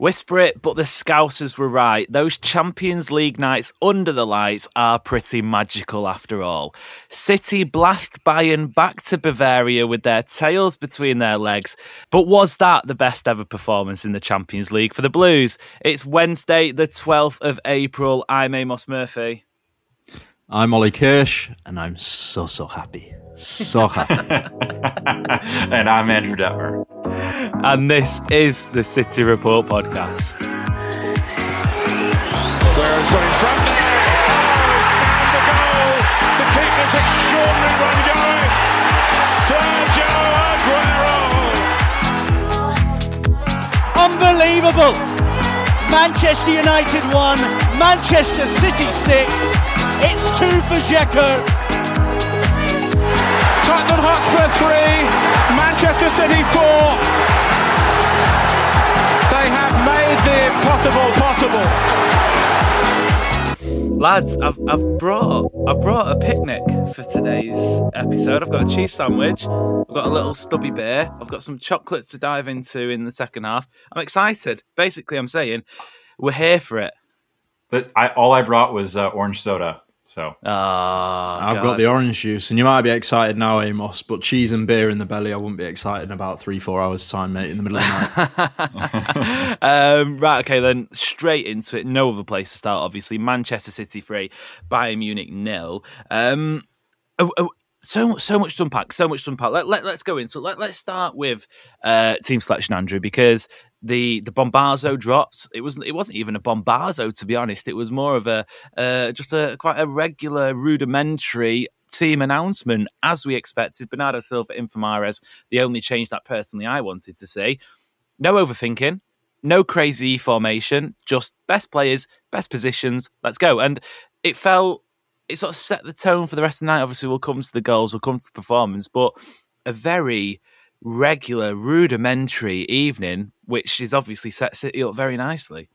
Whisper it, but the Scousers were right. Those Champions League nights under the lights are pretty magical after all. City blast Bayern back to Bavaria with their tails between their legs. But was that the best ever performance in the Champions League for the Blues? It's Wednesday, the 12th of April. I'm Amos Murphy. I'm Ollie Kirsch, and I'm so, so happy. So happy. and I'm Andrew Dettmer. And this is the City Report podcast. Where's got in front there? Oh, the goal to keep this extraordinary run going. Sergio Aguero. Unbelievable! Manchester United 1, Manchester City 6. It's 2 for Dzeko. Tottenham Hotspur 3, Manchester City 4. The impossible possible. Lads, I've, I've brought I've brought a picnic for today's episode. I've got a cheese sandwich, I've got a little stubby beer, I've got some chocolate to dive into in the second half. I'm excited. Basically, I'm saying we're here for it. That I all I brought was uh, orange soda. So Ah, I've got the orange juice, and you might be excited now, Amos, but cheese and beer in the belly, I wouldn't be excited in about three, four hours' time, mate, in the middle of the night. um, right, okay, then straight into it. No other place to start, obviously. Manchester City three, Bayern Munich nil. Um, oh, oh, so so much to unpack. So much to unpack. Let, let us go into it. Let, let's start with uh, team selection, Andrew, because the the Bombazo dropped. It wasn't it wasn't even a Bombazo to be honest. It was more of a uh, just a quite a regular rudimentary team announcement as we expected. Bernardo Silva in for the only change that personally I wanted to see. No overthinking, no crazy formation, just best players, best positions. Let's go. And it felt it sort of set the tone for the rest of the night. Obviously, we'll come to the goals, we'll come to the performance, but a very regular, rudimentary evening, which is obviously set City up very nicely.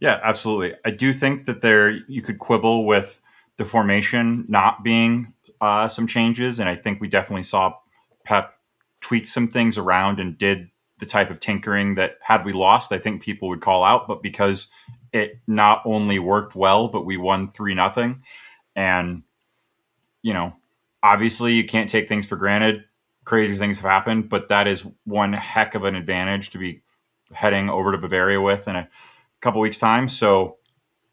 yeah, absolutely. I do think that there you could quibble with the formation not being uh, some changes, and I think we definitely saw Pep tweak some things around and did the type of tinkering that had we lost, I think people would call out. But because it not only worked well, but we won three nothing, and you know, obviously you can't take things for granted. Crazy things have happened, but that is one heck of an advantage to be heading over to Bavaria with in a couple weeks' time. So,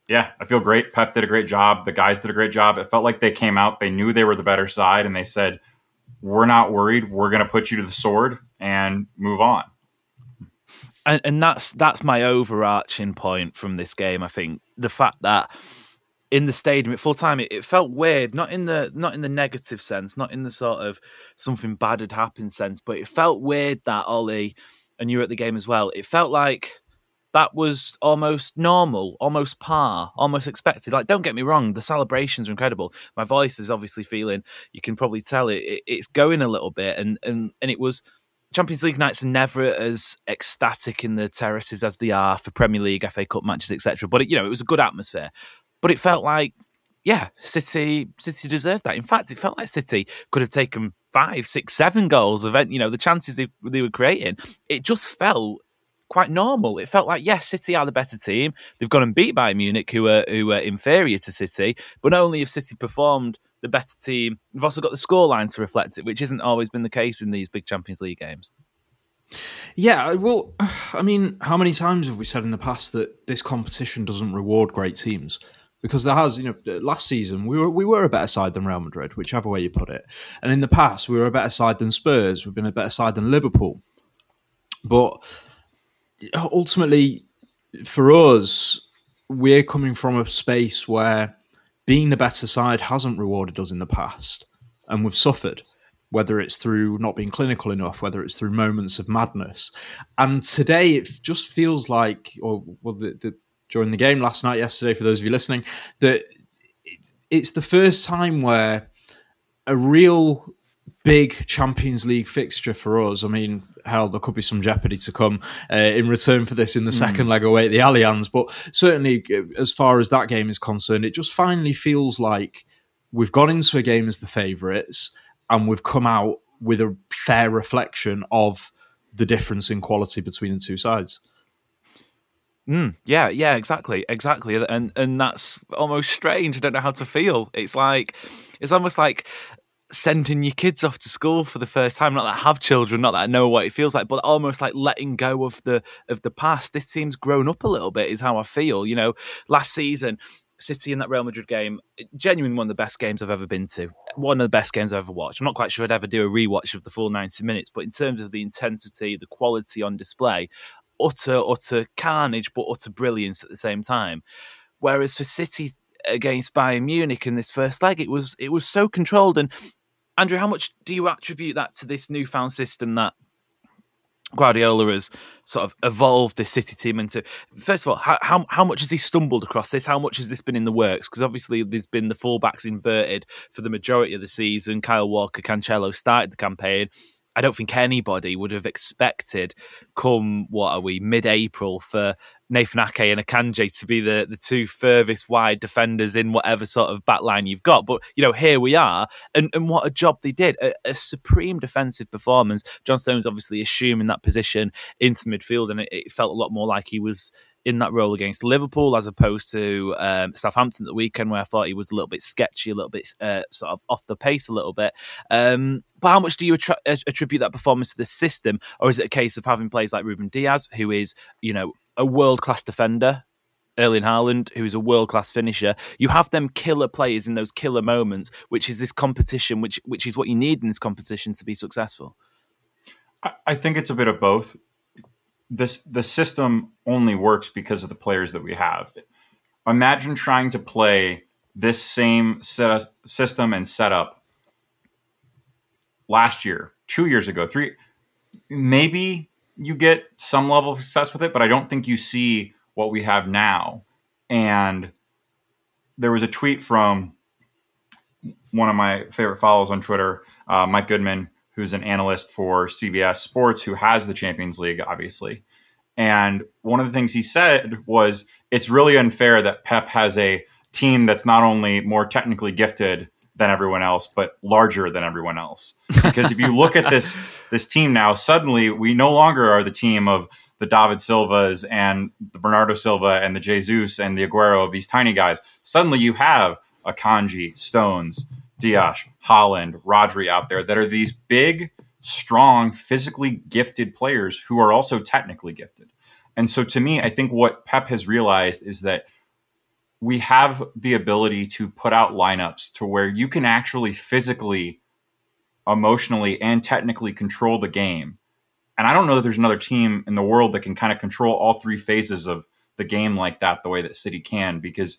yeah, I feel great. Pep did a great job. The guys did a great job. It felt like they came out, they knew they were the better side, and they said, We're not worried. We're going to put you to the sword and move on. and, and that's that's my overarching point from this game. I think the fact that in the stadium at full time, it, it felt weird. Not in the not in the negative sense, not in the sort of something bad had happened sense, but it felt weird that Ollie and you were at the game as well. It felt like that was almost normal, almost par, almost expected. Like, don't get me wrong, the celebrations are incredible. My voice is obviously feeling. You can probably tell it, it it's going a little bit, and and and it was. Champions League nights are never as ecstatic in the terraces as they are for Premier League, FA Cup matches, etc. But it, you know, it was a good atmosphere. But it felt like yeah, City City deserved that. In fact, it felt like City could have taken five, six, seven goals of you know the chances they, they were creating. It just felt quite normal. It felt like yes, City are the better team. They've gone and beat Bayern Munich, who are who are inferior to City. But not only have City performed the better team, we've also got the scoreline to reflect it, which isn't always been the case in these big Champions League games. Yeah, well, I mean, how many times have we said in the past that this competition doesn't reward great teams? Because there has, you know, last season we were we were a better side than Real Madrid, whichever way you put it, and in the past we were a better side than Spurs. We've been a better side than Liverpool, but ultimately, for us, we're coming from a space where being the better side hasn't rewarded us in the past, and we've suffered. Whether it's through not being clinical enough, whether it's through moments of madness, and today it just feels like, or well, the, the during the game last night, yesterday, for those of you listening, that it's the first time where a real big Champions League fixture for us. I mean, hell, there could be some jeopardy to come uh, in return for this in the mm. second leg away at the Allianz. But certainly, uh, as far as that game is concerned, it just finally feels like we've gone into a game as the favourites and we've come out with a fair reflection of the difference in quality between the two sides. Mm, yeah, yeah, exactly, exactly, and and that's almost strange. I don't know how to feel. It's like it's almost like sending your kids off to school for the first time. Not that I have children, not that I know what it feels like, but almost like letting go of the of the past. This team's grown up a little bit, is how I feel. You know, last season. City in that Real Madrid game, genuinely one of the best games I've ever been to. One of the best games I've ever watched. I'm not quite sure I'd ever do a rewatch of the full 90 minutes, but in terms of the intensity, the quality on display, utter, utter carnage, but utter brilliance at the same time. Whereas for City against Bayern Munich in this first leg, it was it was so controlled. And Andrew, how much do you attribute that to this newfound system that Guardiola has sort of evolved this City team into. First of all, how, how, how much has he stumbled across this? How much has this been in the works? Because obviously there's been the fullbacks inverted for the majority of the season. Kyle Walker, Cancelo started the campaign. I don't think anybody would have expected, come what are we, mid April, for Nathan Ake and Akanji to be the, the two furthest wide defenders in whatever sort of backline you've got. But, you know, here we are. And, and what a job they did. A, a supreme defensive performance. John Stones obviously assuming that position into midfield, and it, it felt a lot more like he was in that role against Liverpool as opposed to um, Southampton the weekend, where I thought he was a little bit sketchy, a little bit uh, sort of off the pace a little bit. Um, but how much do you attribute that performance to the system, or is it a case of having players like Ruben Dias, who is you know a world class defender? Erling Haaland, who is a world class finisher. You have them killer players in those killer moments, which is this competition, which which is what you need in this competition to be successful. I think it's a bit of both this the system only works because of the players that we have. Imagine trying to play this same set system and setup last year, two years ago, three. Maybe you get some level of success with it, but I don't think you see what we have now. And there was a tweet from one of my favorite follows on Twitter, uh, Mike Goodman, who's an analyst for CBS Sports, who has the Champions League, obviously. And one of the things he said was it's really unfair that Pep has a team that's not only more technically gifted than everyone else, but larger than everyone else. Because if you look at this this team now, suddenly we no longer are the team of the David Silvas and the Bernardo Silva and the Jesus and the Aguero of these tiny guys. Suddenly you have Akanji, Stones, Dias, Haaland, Rodri out there that are these big, strong, physically gifted players who are also technically gifted. And so to me, I think what Pep has realized is that we have the ability to put out lineups to where you can actually physically, emotionally, and technically control the game. And I don't know that there's another team in the world that can kind of control all three phases of the game like that, the way that City can, because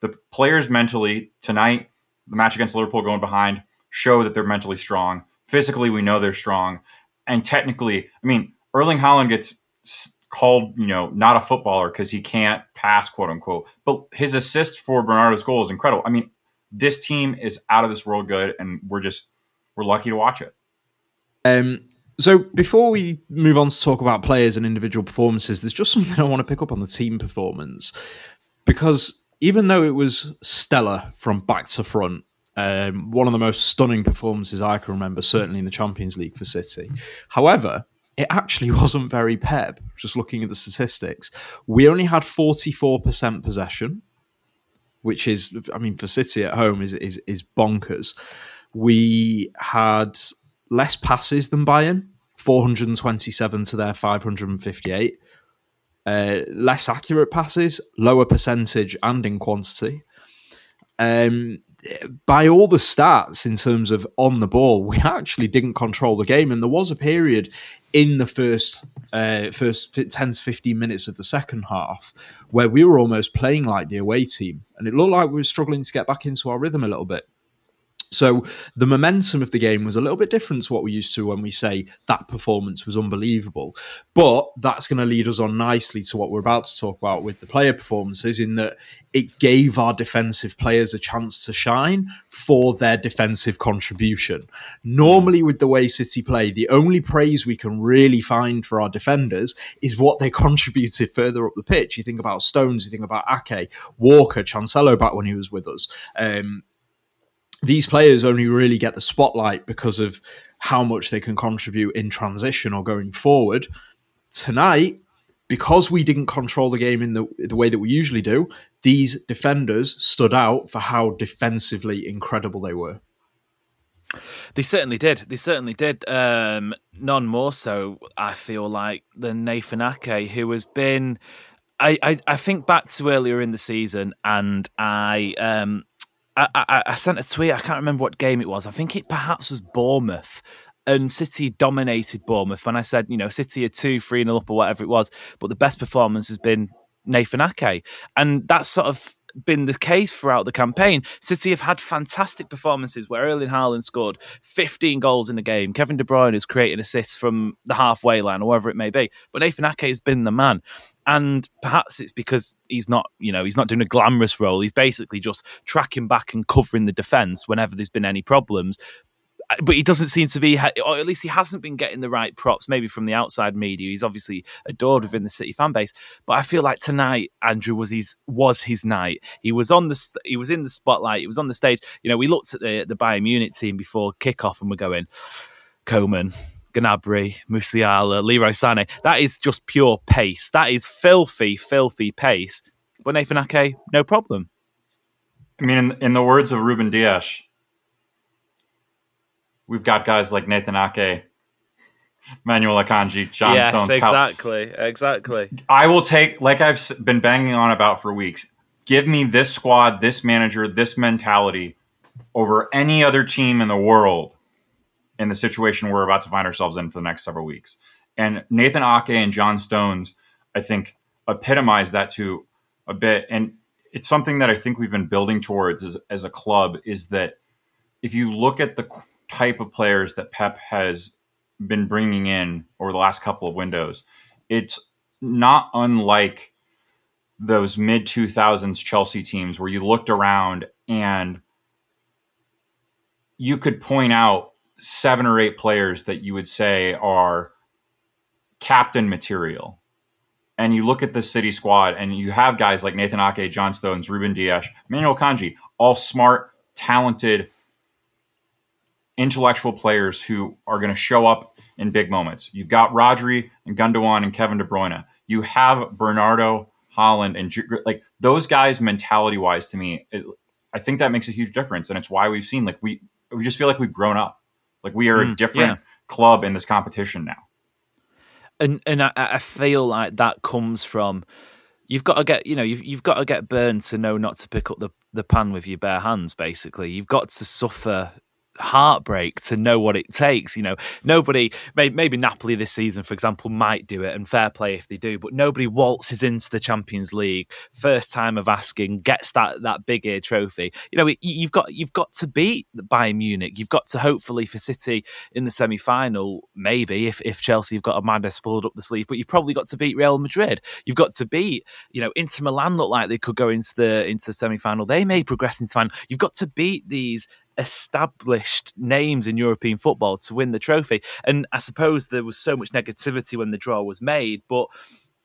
the players mentally tonight the match against Liverpool going behind show that they're mentally strong. Physically, we know they're strong. And technically, I mean, Erling Haaland gets called, you know, not a footballer because he can't pass, quote unquote. But his assist for Bernardo's goal is incredible. I mean, this team is out of this world good, and we're just we're lucky to watch it. Um. So before we move on to talk about players and individual performances, there's just something I want to pick up on the team performance because even though it was stellar from back to front, um, one of the most stunning performances I can remember, certainly in the Champions League for City. However, it actually wasn't very Pep, just looking at the statistics. We only had 44% possession, which is, I mean, for City at home is, is, is bonkers. We had less passes than Bayern, 427 to their 558. Uh, less accurate passes, lower percentage and in quantity. Um, by all the stats in terms of on the ball, we actually didn't control the game, and there was a period in the first uh, first ten to fifteen minutes of the second half where we were almost playing like the away team, and it looked like we were struggling to get back into our rhythm a little bit. So the momentum of the game was a little bit different to what we used to when we say that performance was unbelievable. But that's going to lead us on nicely to what we're about to talk about with the player performances, in that it gave our defensive players a chance to shine for their defensive contribution. Normally, with the way City play, the only praise we can really find for our defenders is what they contributed further up the pitch. You think about Stones, you think about Ake, Walker, Cancelo back when he was with us. Um, these players only really get the spotlight because of how much they can contribute in transition or going forward. Tonight, because we didn't control the game in the, the way that we usually do, these defenders stood out for how defensively incredible they were. They certainly did. They certainly did. Um, none more so, I feel like, than Nathan Ake, who has been. I, I, I think back to earlier in the season, and I um, I, I, I sent a tweet. I can't remember what game it was. I think it perhaps was Bournemouth and City dominated Bournemouth when I said, you know, City are two, three nil up or whatever it was, but the best performance has been Nathan Ake. And that's sort of been the case throughout the campaign. City have had fantastic performances where Erling Haaland scored 15 goals in a game. Kevin De Bruyne has created assists from the halfway line or wherever it may be. But Nathan Ake has been the man and perhaps it's because he's not you know he's not doing a glamorous role he's basically just tracking back and covering the defense whenever there's been any problems uh, but he doesn't seem to be, or at least he hasn't been getting the right props. Maybe from the outside media, he's obviously adored within the City fan base. But I feel like tonight, Andrew was his was his night. He was on the he was in the spotlight. He was on the stage. You know, we looked at the the Bayern Munich team before kickoff, and we're going, Coman, Gnabry, Musiala, Leroy Sané. That is just pure pace. That is filthy, filthy pace. But Nathan Ake, no problem. I mean, in, in the words of Ruben Dias, we've got guys like Nathan Ake, Manuel Akanji, John yes, Stones. exactly, exactly. I will take, like I've been banging on about for weeks, give me this squad, this manager, this mentality over any other team in the world in the situation we're about to find ourselves in for the next several weeks. And Nathan Ake and John Stones, I think, epitomize that to a bit. And it's something that I think we've been building towards as, as a club is that if you look at the type of players that Pep has been bringing in over the last couple of windows, it's not unlike those mid 2000s Chelsea teams where you looked around and you could point out seven or eight players that you would say are captain material. And you look at the City squad and you have guys like Nathan Ake, John Stones, Ruben Dias, Manuel Akanji, all smart, talented, intellectual players who are going to show up in big moments. You've got Rodri and Gundogan and Kevin De Bruyne. You have Bernardo, Haaland, and like those guys mentality wise to me, it, I think that makes a huge difference. And it's why we've seen like we, we just feel like we've grown up. Like we are mm, a different yeah. club in this competition now. And and I, I feel like that comes from you've got to get you know you've you've got to get burned to know not to pick up the the pan with your bare hands. Basically, you've got to suffer heartbreak to know what it takes. You know, nobody, maybe Napoli this season, for example, might do it, and fair play if they do, but nobody waltzes into the Champions League first time of asking, gets that that big ear trophy. You know, you've got you've got to beat Bayern Munich. You've got to hopefully for City in the semi final, maybe if if Chelsea have got a madness pulled up the sleeve, but you've probably got to beat Real Madrid. You've got to beat, you know, Inter Milan look like they could go into the into the semi final. They may progress into final. You've got to beat these established names in European football to win the trophy. And I suppose there was so much negativity when the draw was made, but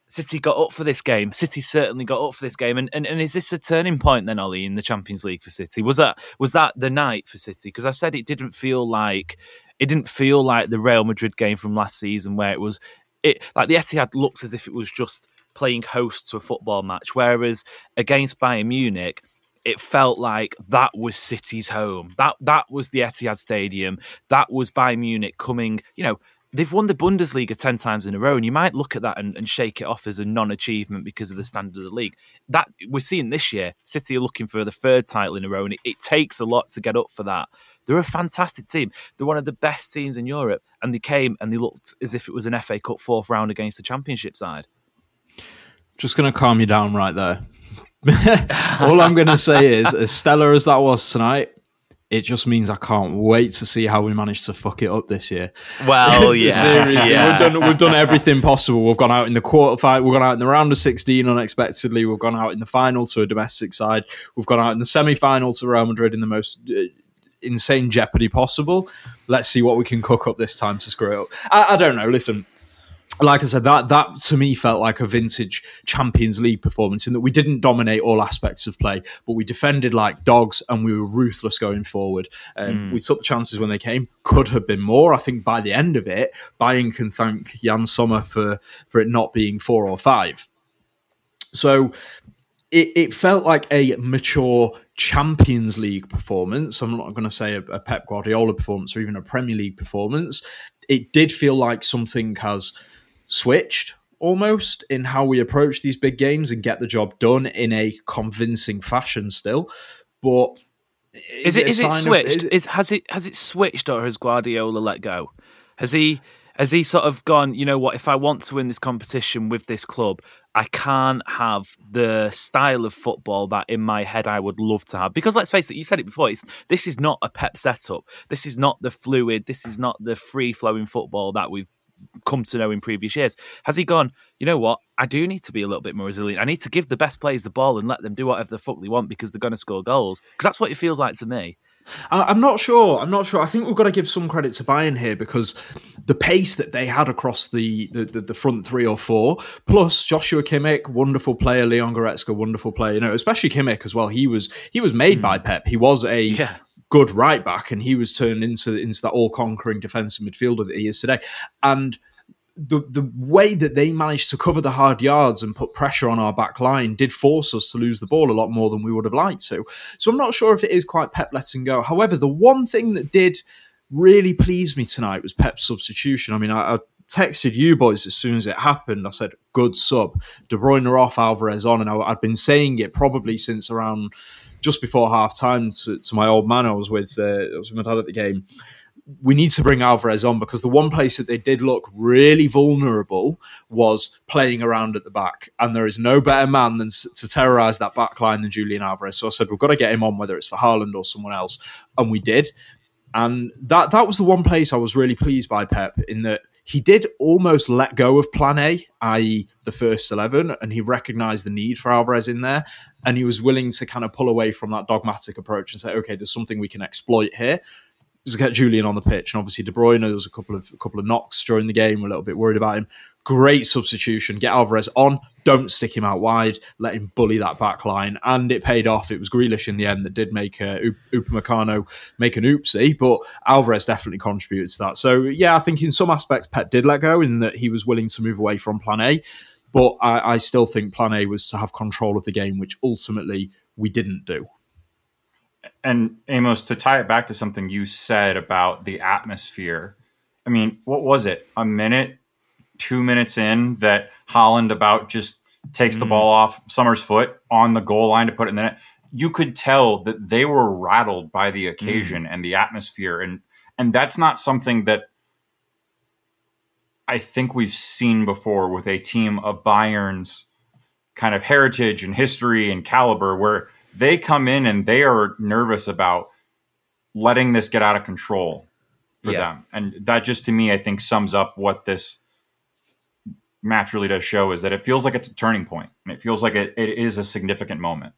City got up for this game. City certainly got up for this game. And, and and is this a turning point then, Ollie, in the Champions League for City? Was that was that the night for City? Because I said it didn't feel like it didn't feel like the Real Madrid game from last season where it was it like the Etihad looks as if it was just playing host to a football match, whereas against Bayern Munich, it felt like that was City's home. That that was the Etihad Stadium. That was Bayern Munich coming. You know, they've won the Bundesliga 10 times in a row, and you might look at that and, and shake it off as a non achievement because of the standard of the league. That we're seeing this year, City are looking for the third title in a row, and it, it takes a lot to get up for that. They're a fantastic team. They're one of the best teams in Europe, and they came and they looked as if it was an FA Cup fourth round against the Championship side. Just going to calm you down right there. All I'm going to say is, as stellar as that was tonight, it just means I can't wait to see how we manage to fuck it up this year. Well, yeah, Seriously, yeah. we've done we've done everything possible. We've gone out in the quarter fight, we've gone out in the round of sixteen unexpectedly. We've gone out in the final to a domestic side. We've gone out in the semi final to Real Madrid in the most uh, insane jeopardy possible. Let's see what we can cook up this time to screw it up. I, I don't know. Listen, like I said, that that to me felt like a vintage Champions League performance in that we didn't dominate all aspects of play, but we defended like dogs and we were ruthless going forward. Um, We took the chances when they came. Could have been more. I think by the end of it, Bayern can thank Yann Sommer for for it not being four or five. So it, it felt like a mature Champions League performance. I'm not going to say a, a Pep Guardiola performance or even a Premier League performance. It did feel like something has switched almost in how we approach these big games and get the job done in a convincing fashion still. But Is it a is it sign of- switched? is- Is has it has it switched or has Guardiola let go? Has he has he sort of gone, you know what, if I want to win this competition with this club, I can't have the style of football that in my head I would love to have. Because let's face it, you said it before, it's this is not a pep setup. This is not the fluid, this is not the free flowing football that we've come to know in previous years. Has he gone, you know what? I do need to be a little bit more resilient. I need to give the best players the ball and let them do whatever the fuck they want because they're going to score goals. Because that's what it feels like to me. I'm not sure. I'm not sure. I think we've got to give some credit to Bayern here because the pace that they had across the the, the, the front three or four, plus Joshua Kimmich, wonderful player, Leon Goretzka, wonderful player. You know, especially Kimmich as well. He was he was made hmm. by Pep. He was a Yeah. Good right back, and he was turned into into that all conquering defensive midfielder that he is today. And the the way that they managed to cover the hard yards and put pressure on our back line did force us to lose the ball a lot more than we would have liked to. So I'm not sure if it is quite Pep letting go. However, the one thing that did really please me tonight was Pep's substitution. I mean, I, I texted you boys as soon as it happened. I said, "Good sub." De Bruyne off, Alvarez on, and I, I'd been saying it probably since around just before half time to, to my old man I was with. Uh, I was with my dad at the game we need to bring Alvarez on because the one place that they did look really vulnerable was playing around at the back. And there is no better man than to terrorize that back line than Julian Alvarez. So I said, we've got to get him on, whether it's for Haaland or someone else. And we did. And that, that was the one place I was really pleased by Pep in that he did almost let go of plan A, i.e., the first 11, and he recognized the need for Alvarez in there. And he was willing to kind of pull away from that dogmatic approach and say, okay, there's something we can exploit here just get Julian on the pitch, and obviously De Bruyne. There was a couple of a couple of knocks during the game. We're a little bit worried about him. Great substitution. Get Alvarez on. Don't stick him out wide. Let him bully that back line, and it paid off. It was Grealish in the end that did make uh, Up- Upamecano make an oopsie, but Alvarez definitely contributed to that. So yeah, I think in some aspects Pep did let go in that he was willing to move away from Plan A, but I, I still think Plan A was to have control of the game, which ultimately we didn't do. And Amos, to tie it back to something you said about the atmosphere, I mean, what was it? A minute, two minutes in that Haaland about just takes the mm-hmm. ball off Sommer's foot on the goal line to put it in the net. You could tell that they were rattled by the occasion mm. and the atmosphere, and and that's not something that I think we've seen before with a team of Bayern's kind of heritage and history and caliber, where they come in and they are nervous about letting this get out of control for Yeah. them. And that just to me, I think sums up what this match really does show is that it feels like it's a turning point and it feels like it, it is a significant moment.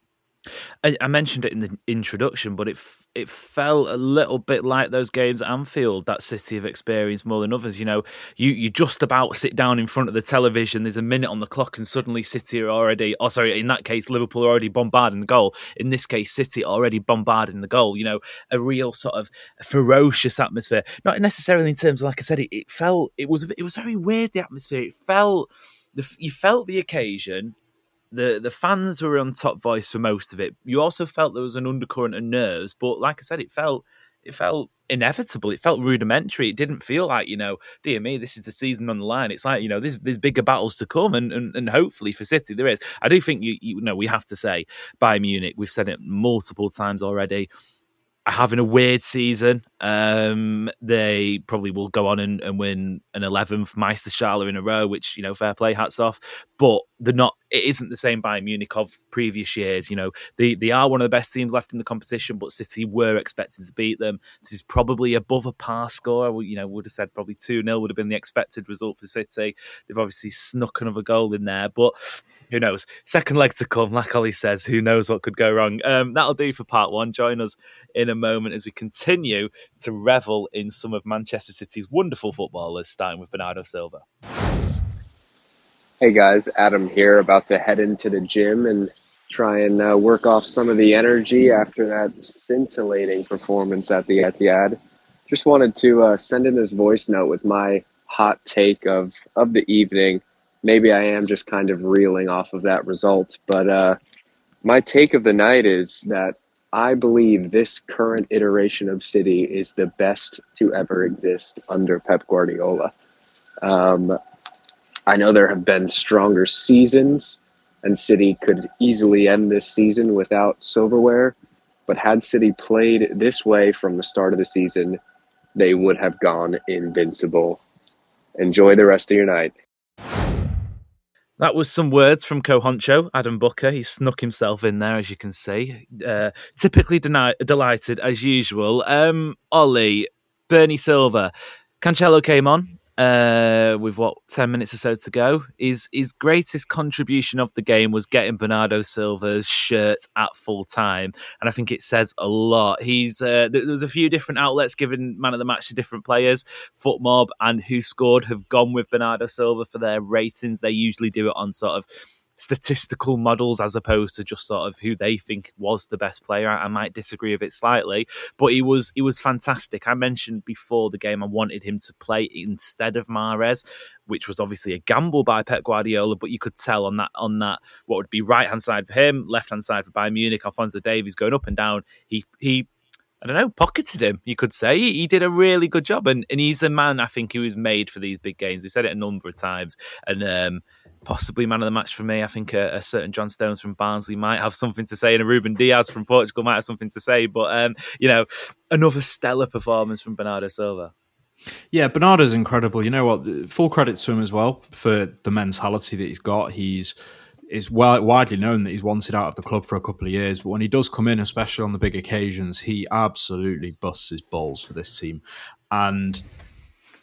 I, I mentioned it in the introduction, but it f- it felt a little bit like those games at Anfield that City have experienced more than others. You know, you you just about sit down in front of the television. There's a minute on the clock, and suddenly City are already. Oh, sorry, in that case, Liverpool are already bombarding the goal. In this case, City are already bombarding the goal. You know, a real sort of ferocious atmosphere. Not necessarily in terms of, like I said, it, it felt it was it was very weird. The atmosphere. It felt you felt the occasion the the fans were on top voice for most of it. You also felt there was an undercurrent of nerves, but like I said, it felt it felt inevitable. It felt rudimentary. It didn't feel like you know, dear me, this is the season on the line. It's like you know, there's there's bigger battles to come, and and, and hopefully for City there is. I do think you you know we have to say Bayern Munich. We've said it multiple times already having a weird season. Um, they probably will go on and, and win an 11th Meisterschale in a row, which, you know, fair play, hats off. But they're not, it isn't the same Bayern Munich of previous years. You know, they, they are one of the best teams left in the competition, but City were expected to beat them. This is probably above a par score. You know, would have said probably 2 0 would have been the expected result for City. They've obviously snuck another goal in there, but who knows? Second leg to come, like Ollie says, who knows what could go wrong. Um, that'll do for part one. Join us in a moment as we continue to revel in some of Manchester City's wonderful footballers, starting with Bernardo Silva. Hey guys, Adam here, about to head into the gym and try and uh, work off some of the energy after that scintillating performance at the Etihad. Just wanted to uh, send in this voice note with my hot take of of the evening. Maybe I am just kind of reeling off of that result, but uh, my take of the night is that I believe this current iteration of City is the best to ever exist under Pep Guardiola. Um, I know there have been stronger seasons, and City could easily end this season without silverware. But had City played this way from the start of the season, they would have gone invincible. Enjoy the rest of your night. That was some words from co honcho Adam Booker. He snuck himself in there, as you can see. Uh, typically deni- delighted, as usual. Um, Ollie, Bernie Silva, Cancelo came on uh, with what ten minutes or so to go. His his greatest contribution of the game was getting Bernardo Silva's shirt at full time, and I think it says a lot. He's uh, there was a few different outlets giving man of the match to different players. FotMob and WhoScored have gone with Bernardo Silva for their ratings. They usually do it on sort of statistical models as opposed to just sort of who they think was the best player. I, I, might disagree with it slightly, but he was he was fantastic. I mentioned before the game I wanted him to play instead of Mahrez, which was obviously a gamble by Pep Guardiola, but you could tell on that on that what would be right hand side for him, left hand side for Bayern Munich, Alphonso Davies going up and down. He he I don't know, pocketed him, you could say. He, he, did a really good job. And, and he's a man, I think, who was made for these big games. We said it a number of times. And um, possibly man of the match for me. I think a, a, certain John Stones from Barnsley might have something to say, and a Ruben Dias from Portugal might have something to say. But um, you know, another stellar performance from Bernardo Silva. Yeah, Bernardo's incredible. You know what? Full credit to him as well for the mentality that he's got. He's is well widely known that he's wanted out of the club for a couple of years, but when he does come in, especially on the big occasions, he absolutely busts his balls for this team. And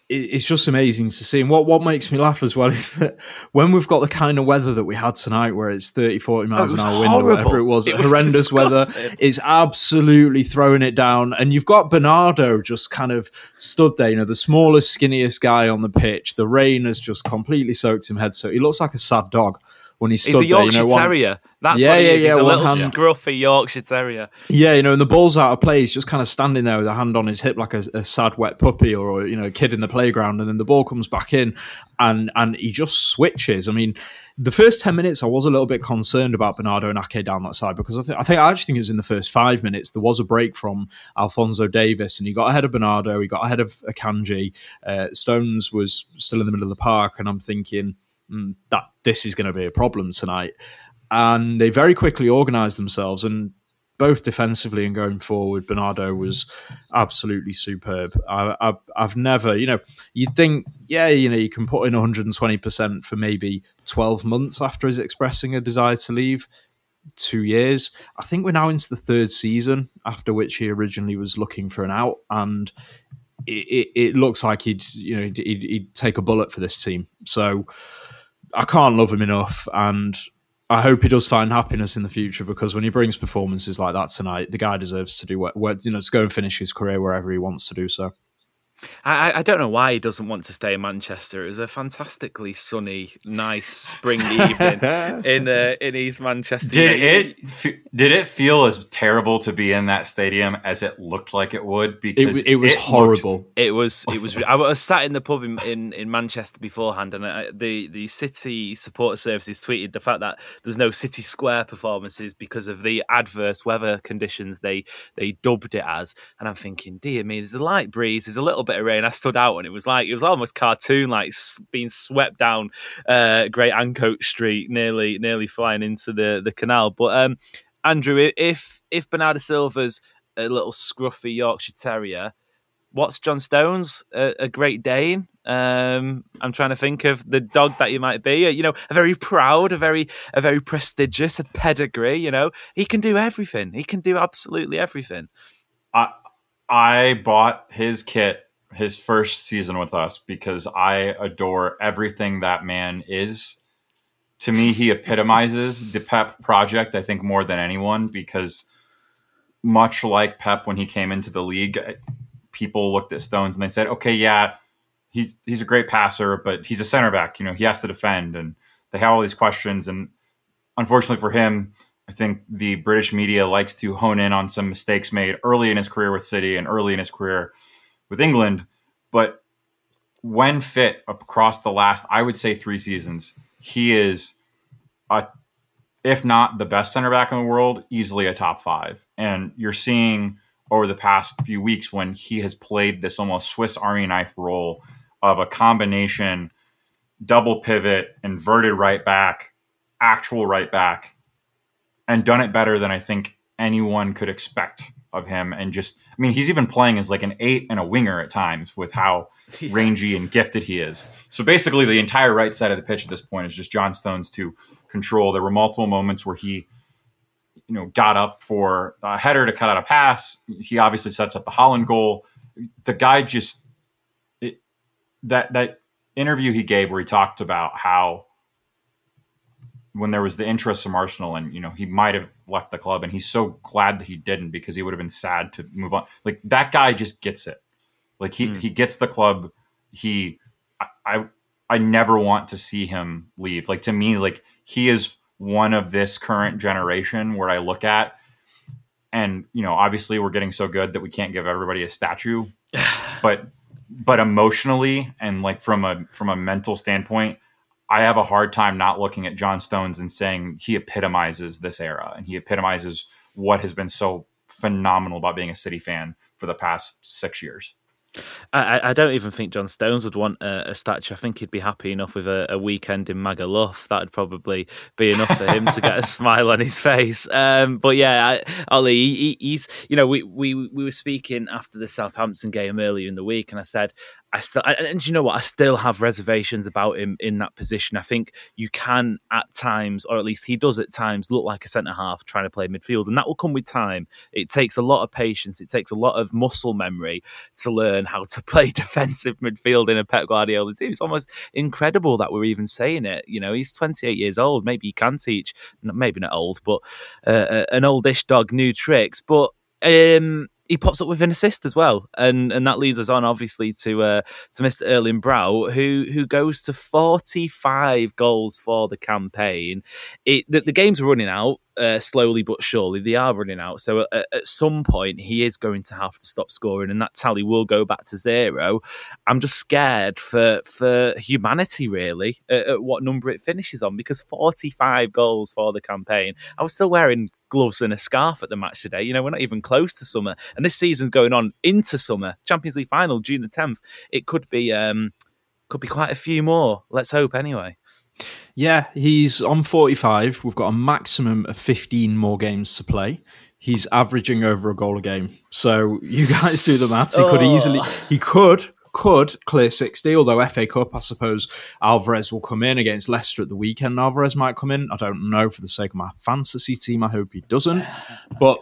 it's just amazing to see. And what, what makes me laugh as well is that when we've got the kind of weather that we had tonight, where it's 30, 40 miles an hour wind or whatever it was, it was horrendous disgusting. weather, it's absolutely throwing it down. And you've got Bernardo just kind of stood there, you know, the smallest, skinniest guy on the pitch. The rain has just completely soaked him head. So he looks like a sad dog when he stood He's a Yorkshire there. You know, Terrier. That's yeah, what he yeah, is. He's yeah, a little hand. scruffy Yorkshire Terrier. Yeah, you know, and the ball's out of play. He's just kind of standing there with a hand on his hip like a, a sad wet puppy or, you know, a kid in the playground. And then the ball comes back in and and he just switches. I mean, the first 10 minutes, I was a little bit concerned about Bernardo and Ake down that side because I, th- I think I actually think it was in the first five minutes. There was a break from Alphonso Davies and he got ahead of Bernardo, he got ahead of Akanji. Uh, Stones was still in the middle of the park, and I'm thinking, mm, that this is going to be a problem tonight. And they very quickly organised themselves, and both defensively and going forward, Bernardo was absolutely superb. I, I've never, you know, you'd think, yeah, you know, you can put in 120% for maybe 12 months after he's expressing a desire to leave two years. I think we're now into the third season after which he originally was looking for an out, and it, it, it looks like he'd you know he'd, he'd, take a bullet for this team. So I can't love him enough, and I hope he does find happiness in the future because when he brings performances like that tonight, the guy deserves to do what, what you know to go and finish his career wherever he wants to do so. I, I don't know why he doesn't want to stay in Manchester. It was a fantastically sunny, nice spring evening in uh, in East Manchester. Did it f- did it feel as terrible to be in that stadium as it looked like it would? It, Because was- it was looked- horrible. It was. It was. I was sat in the pub in, in, in Manchester beforehand, and I, the the city support services tweeted the fact that there was no City Square performances because of the adverse weather conditions they they dubbed it as. And I'm thinking, dear me, there's a light breeze, there's a little bit of rain. I stood out, and it was like it was almost cartoon, like being swept down uh, Great Ancoats Street, nearly nearly flying into the the canal. But um, Andrew, if if Bernardo Silva's a little scruffy Yorkshire Terrier what's John Stone's a, a Great Dane? Um, I'm trying to think of the dog that you might be. You know, a very proud, a very, a very prestigious, a pedigree. You know, he can do everything. He can do absolutely everything. I I bought his kit his first season with us because I adore everything that man is. To me, he epitomizes the Pep project, I think, more than anyone, because much like Pep when he came into the league, people looked at Stones and they said, okay, yeah, he's he's a great passer, but he's a center back. You know, he has to defend. And they have all these questions. And unfortunately for him, I think the British media likes to hone in on some mistakes made early in his career with City and early in his career with England. But when fit across the last, I would say three seasons, he is a, if not the best center back in the world, easily a top five. And you're seeing over the past few weeks when he has played this almost Swiss Army knife role of a combination double pivot, inverted right back, actual right back, and done it better than I think anyone could expect of him. And just, I mean, he's even playing as like an eight and a winger at times with how rangy and gifted he is. So basically, the entire right side of the pitch at this point is just John Stones to control. There were multiple moments where he, you know, got up for a header to cut out a pass. He obviously sets up the Haaland goal. The guy just it, that that interview he gave where he talked about how when there was the interest from Arsenal and you know he might have left the club and he's so glad that he didn't because he would have been sad to move on. Like that guy just gets it. Like he hmm. he gets the club. He I, I I never want to see him leave. Like to me, like he is one of this current generation where I look at and you know obviously we're getting so good that we can't give everybody a statue but but emotionally and like from a from a mental standpoint i have a hard time not looking at john stones and saying he epitomizes this era and he epitomizes what has been so phenomenal about being a city fan for the past six years I, I don't even think John Stones would want a, a statue. I think he'd be happy enough with a, a weekend in Magaluf. That'd probably be enough for him to get a smile on his face. Um, but yeah, I, Ollie, he, he's you know we, we we were speaking after the Southampton game earlier in the week, and I said I still and, you know what I still have reservations about him in that position. I think you can at times, or at least he does at times, look like a centre half trying to play midfield, and that will come with time. It takes a lot of patience. It takes a lot of muscle memory to learn how to play defensive midfield in a Pep Guardiola team. It's almost incredible that we're even saying it. You know, he's 28 years old. Maybe he can teach, maybe not old, but uh, an oldish dog new tricks. But um, he pops up with an assist as well, and and that leads us on obviously to uh, to Mr. Erling Brow, who who goes to 45 goals for the campaign. It the, the game's running out. Uh, slowly but surely, they are running out. So at, at some point, he is going to have to stop scoring, and that tally will go back to zero. I'm just scared for for humanity, really, at, at what number it finishes on, because 45 goals for the campaign. I was still wearing gloves and a scarf at the match today. You know, we're not even close to summer, and this season's going on into summer. Champions League final, June the 10th. It could be um, could be quite a few more. Let's hope, anyway. Yeah, he's on 45. We've got a maximum of 15 more games to play. He's averaging over a goal a game. So you guys do the maths. He could Oh. easily, he could, could clear 60, although FA Cup, I suppose Alvarez will come in against Leicester at the weekend. Alvarez might come in. I don't know for the sake of my fantasy team. I hope he doesn't. But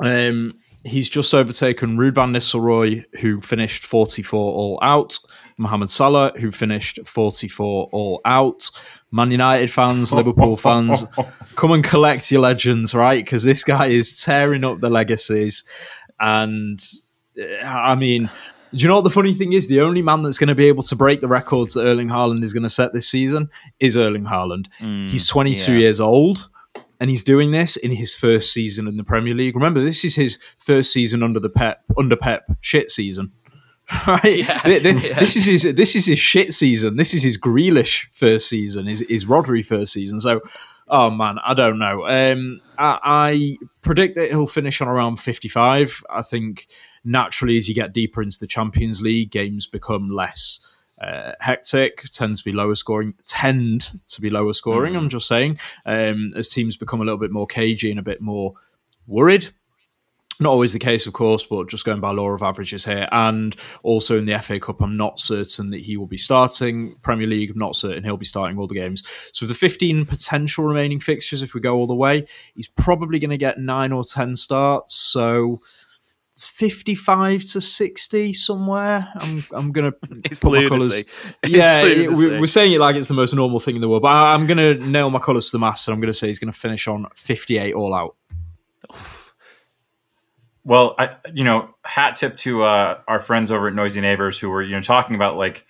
um, he's just overtaken Ruud van Nistelrooy, who finished 44 all out. Mohamed Salah, who finished 44 all out. Man United fans, Liverpool fans, come and collect your legends, right? Because this guy is tearing up the legacies. And uh, I mean, do you know what the funny thing is? The only man that's going to be able to break the records that Erling Haaland is going to set this season is Erling Haaland. Mm, he's 22 yeah. years old and he's doing this in his first season in the Premier League. Remember, this is his first season under the Pep under Pep shit season. Right, th- this is his this is his shit season. This is his Grealish first season. His his Rodri first season. So, oh man, I don't know. Um, I, I predict that he'll finish on around fifty five. I think naturally, as you get deeper into the Champions League, games become less uh, hectic, tend to be lower scoring, tend to be lower scoring. I'm just saying, um, as teams become a little bit more cagey and a bit more worried. Not always the case, of course, but just going by law of averages here. And also in the FA Cup, I'm not certain that he will be starting. Premier League, I'm not certain he'll be starting all the games. So, the 15 potential remaining fixtures, if we go all the way, he's probably going to get nine or 10 starts. So, 55 to 60 somewhere. I'm I'm gonna It's put my lunacy. It's Yeah, it- we, we're saying it like it's the most normal thing in the world, but I, I'm gonna nail my colours to the mast, and I'm gonna say he's gonna finish on 58 all out. Well, I, you know, hat tip to uh, our friends over at Noisy Neighbors who were, you know, talking about like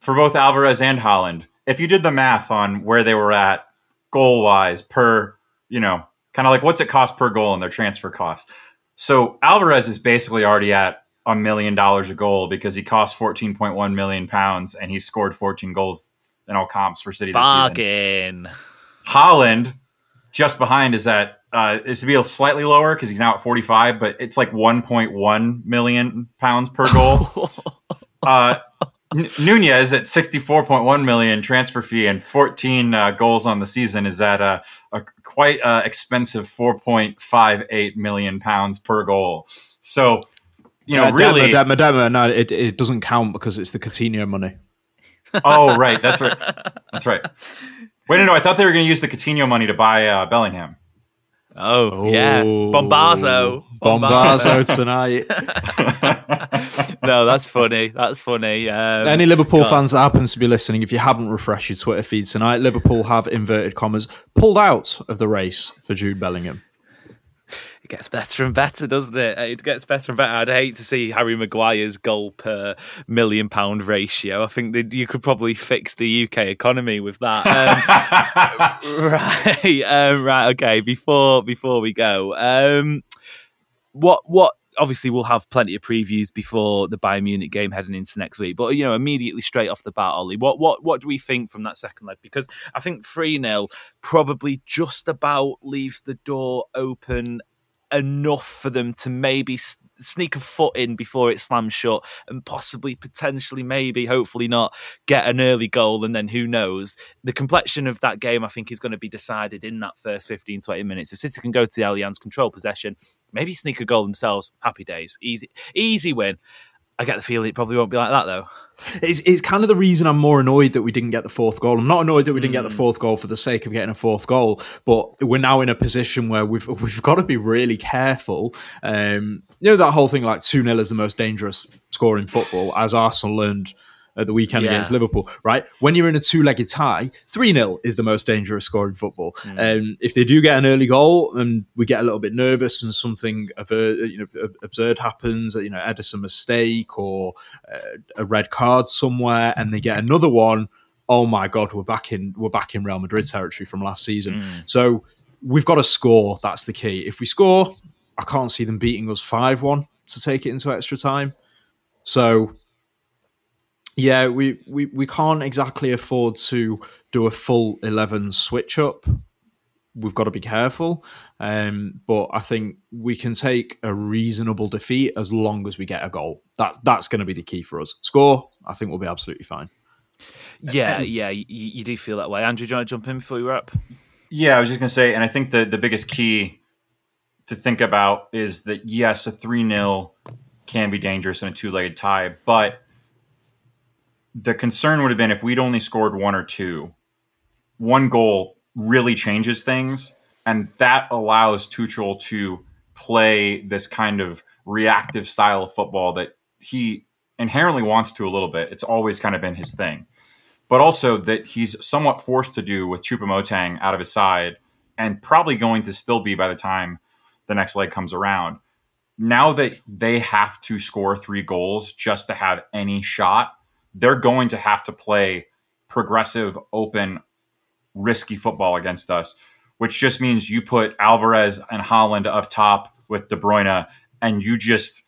for both Alvarez and Haaland. If you did the math on where they were at goal wise per, you know, kind of like what's it cost per goal and their transfer cost. So Alvarez is basically already at a million dollars a goal because he cost 14.1 million pounds and he scored 14 goals in all comps for City this season. Bargain. Haaland, just behind, is at uh, is to be slightly lower because he's now at 45, but it's like 1.1 million pounds per goal. uh, N- Nunez at 64.1 million transfer fee and 14 uh, goals on the season is at a, a quite uh, expensive 4.58 million pounds per goal. So, you know, Uh, really, demo, no, it, it doesn't count because it's the Coutinho money. oh right, that's right, that's right. Wait, no, no, I thought they were going to use the Coutinho money to buy uh, Bellingham. Oh, yeah. Bombazo. Bombazo tonight. no, that's funny. That's funny. Um, Any Liverpool God. fans that happens to be listening, if you haven't refreshed your Twitter feed tonight, Liverpool have inverted commas pulled out of the race for Jude Bellingham. Gets better and better, doesn't it? It gets better and better. I'd hate to see Harry Maguire's goal per million pound ratio. I think that you could probably fix the UK economy with that. Um, right, um, right, okay. Before before we go, um, what what obviously we'll have plenty of previews before the Bayern Munich game heading into next week. But you know, immediately straight off the bat, Ollie, what what what do we think from that second leg? Because I think three 0 probably just about leaves the door open enough for them to maybe sneak a foot in before it slams shut and possibly potentially maybe hopefully not get an early goal and then who knows? The complexion of that game i think is going to be decided in that first 15 20 minutes. If city can go to the allianz control possession maybe sneak a goal themselves. Happy days. Easy easy win i get the feeling it probably won't be like that though It's, it's kind of the reason I'm more annoyed that we didn't get the fourth goal. I'm not annoyed that we didn't get the fourth goal for the sake of getting a fourth goal, but we're now in a position where we've we've got to be really careful. Um, you know that whole thing like two 0 is the most dangerous score in football, as Arsenal learned at the weekend Yeah. against Liverpool. Right when you're in a two-legged tie, three 0 is the most dangerous score in football. Um, if they do get an early goal and we get a little bit nervous and something aver- you know absurd happens, you know Ederson mistake or uh, a red card somewhere, and they get another one. Oh my god, we're back in we're back in Real Madrid territory from last season. So we've got to score. That's the key. If we score, I can't see them beating us five one to take it into extra time. So yeah, we, we, we can't exactly afford to do a full 11 switch up. We've got to be careful. Um, but I think we can take a reasonable defeat as long as we get a goal. That, that's going to be the key for us. Score, I think we'll be absolutely fine. yeah yeah you, you do feel that way andrew do you want to jump in before we wrap Yeah, I was just gonna say, and I think the the biggest key to think about is that yes, a three 0 can be dangerous in a two legged tie, but the concern would have been if we'd only scored one or two. One goal really changes things, and that allows Tuchel to play this kind of reactive style of football that he inherently wants to a little bit. It's always kind of been his thing. But also that he's somewhat forced to do with Choupo-Moting out of his side and probably going to still be by the time the next leg comes around. Now that they have to score three goals just to have any shot, they're going to have to play progressive, open, risky football against us, which just means you put Alvarez and Haaland up top with De Bruyne and you just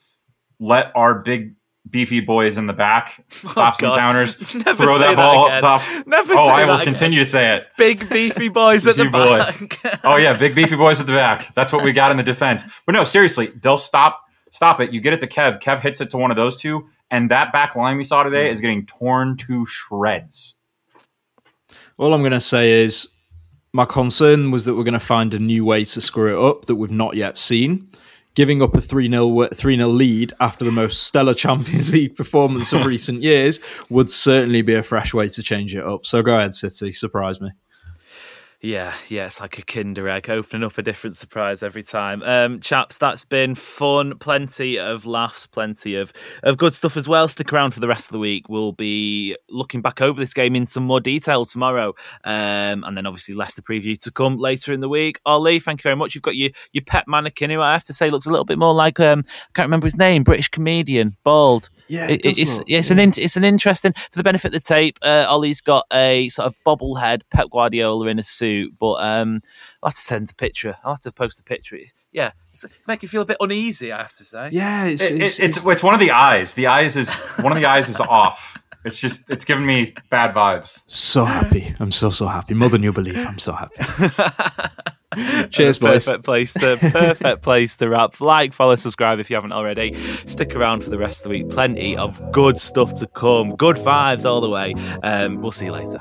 let our big beefy boys in the back stop Oh, some God. counters, throw that that ball again. up top. Never oh, I will that again. continue to say it. Big beefy boys at the boys. back. oh yeah, big beefy boys at the back. That's what we got in the defense. But no, seriously, they'll stop stop it. You get it to Kev. Kev hits it to one of those two, and that back line we saw today is mm. getting torn to shreds. All I'm going to say is my concern was that we're going to find a new way to screw it up that we've not yet seen. Giving up a 3 0 3 0 lead after the most stellar Champions League performance of recent years would certainly be a fresh way to change it up. So go ahead, City, surprise me. Yeah, yeah, it's like a Kinder egg opening up a different surprise every time. Um, chaps, that's been fun. Plenty of laughs, plenty of, of good stuff as well. Stick around for the rest of the week. We'll be looking back over this game in some more detail tomorrow. Um, and then obviously Leicester preview to come later in the week. Ollie, thank you very much. You've got your, your pet mannequin who I have to say looks a little bit more like, um, I can't remember his name, British comedian, bald. Yeah, It- it's, it's, an in, it's an interesting, for the benefit of the tape, uh, Ollie's got a sort of bobblehead Pep Guardiola in a suit, but um, I'll have to send a picture. I'll have to post a picture. Yeah, it's, it's making you feel a bit uneasy, I have to say. Yeah, it's, It- it's, it- it's it's one of the eyes. The eyes is one of the eyes is off. It's just it's giving me bad vibes. so happy. I'm so, so happy. More than you believe. I'm so happy. Cheers, boys. perfect place to perfect place to wrap. Like, follow, subscribe if you haven't already. Stick around for the rest of the week. Plenty of good stuff to come. Good vibes all the way. Um, we'll see you later.